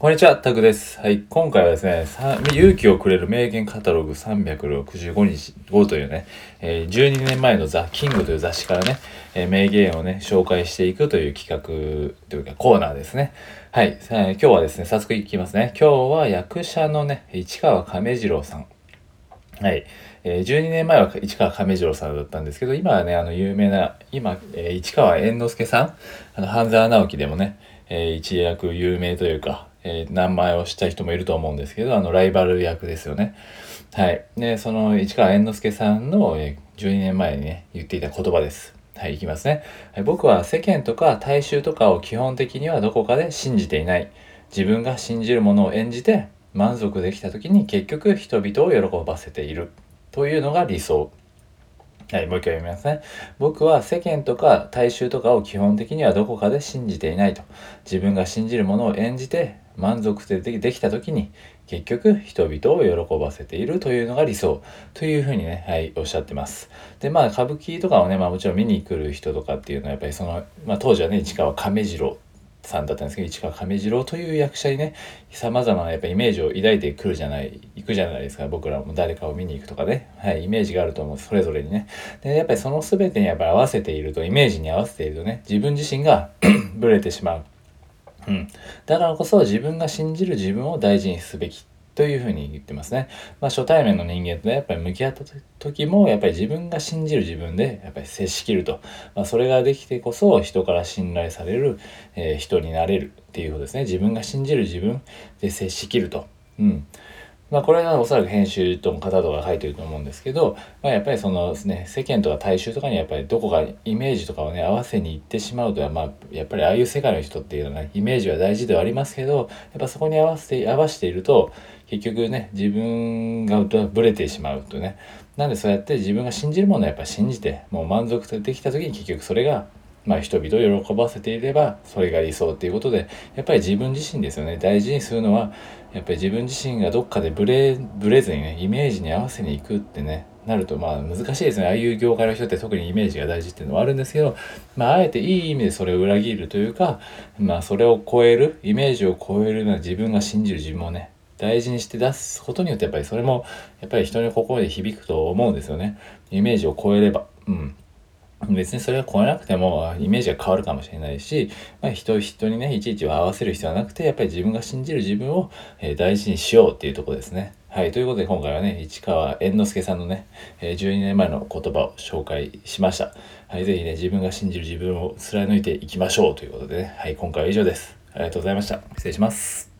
こんにちは、タクです。はい、今回はですね、勇気をくれる名言カタログ365日後というね、えー、12年前のザ・キングという雑誌からね、えー、名言をね、紹介していくという企画というかコーナーですね。はい、えー、今日はですね、早速いきますね。今日は役者のね、市川亀次郎さん。はい。えー、12年前は市川亀次郎さんだったんですけど、今はね、あの、有名な、今、え、市川猿之助さん、あの、半沢直樹でもね、えー、一躍有名というか、えー、名前を知った人もいると思うんですけど、あの、ライバル役ですよね。はい。で、その市川猿之助さんの、えー、12年前にね、言っていた言葉です。はい、いきますね。はい、僕は世間とか大衆とかを基本的にはどこかで信じていない。自分が信じるものを演じて満足できた時に結局人々を喜ばせているというのが理想。はい、もう一回読みますね。僕は世間とか大衆とかを基本的にはどこかで信じていないと。自分が信じるものを演じて満足でできた時に結局人々を喜ばせているというのが理想。というふうにね、はい、おっしゃってます。で、まあ歌舞伎とかをね、まあもちろん見に来る人とかっていうのはやっぱりその、まあ当時はね、市川亀次郎さんだったんですけど市川亀次郎という役者にねさまざまなやっぱイメージを抱いてくるじゃない行くじゃないですか。僕らも誰かを見に行くとかね、はい、イメージがあると思うそれぞれにね。でやっぱりその全てにやっぱり合わせているとイメージに合わせているとね自分自身が ブレてしまう、うん、だからこそ自分が信じる自分を大事にすべきというふうに言ってますね。まあ、初対面の人間とねやっぱり向き合った時も、やっぱり自分が信じる自分で、やっぱり接しきると。まあ、それができてこそ、人から信頼される、えー、人になれるっていうことですね。自分が信じる自分で接しきると。うん。まあこれはおそらく編集との方とか書いてると思うんですけど、まあ、やっぱりそのですね、世間とか大衆とかにやっぱりどこかイメージとかをね、合わせに行ってしまうと、まあやっぱりああいう世界の人っていうのは、ね、イメージは大事ではありますけど、やっぱそこに合わせて、合わせていると、結局ね、自分がブレてしまうとね。なんでそうやって自分が信じるものをやっぱ信じて、もう満足できた時に結局それがまあ、人々を喜ばせていればそれが理想っていうことでやっぱり自分自身ですよね。大事にするのはやっぱり自分自身がどっかでブレブレずにねイメージに合わせにいくってねなるとまあ難しいですね。ああいう業界の人って特にイメージが大事っていうのはあるんですけど、まあ、あえていい意味でそれを裏切るというかまあそれを超えるイメージを超えるのは自分が信じる自分をね大事にして出すことによってやっぱりそれもやっぱり人の心で響くと思うんですよね。イメージを超えれば。うん。別にそれは超えなくてもイメージが変わるかもしれないし、まあ、人人にねいちいち合わせる必要はなくてやっぱり自分が信じる自分を、え、大事にしようっていうとこですね。はい。ということで今回はね、市川猿之助さんのね、え、12年前の言葉を紹介しました。はい。ぜひね、自分が信じる自分を貫いていきましょうということでね、はい。今回は以上です。ありがとうございました。失礼します。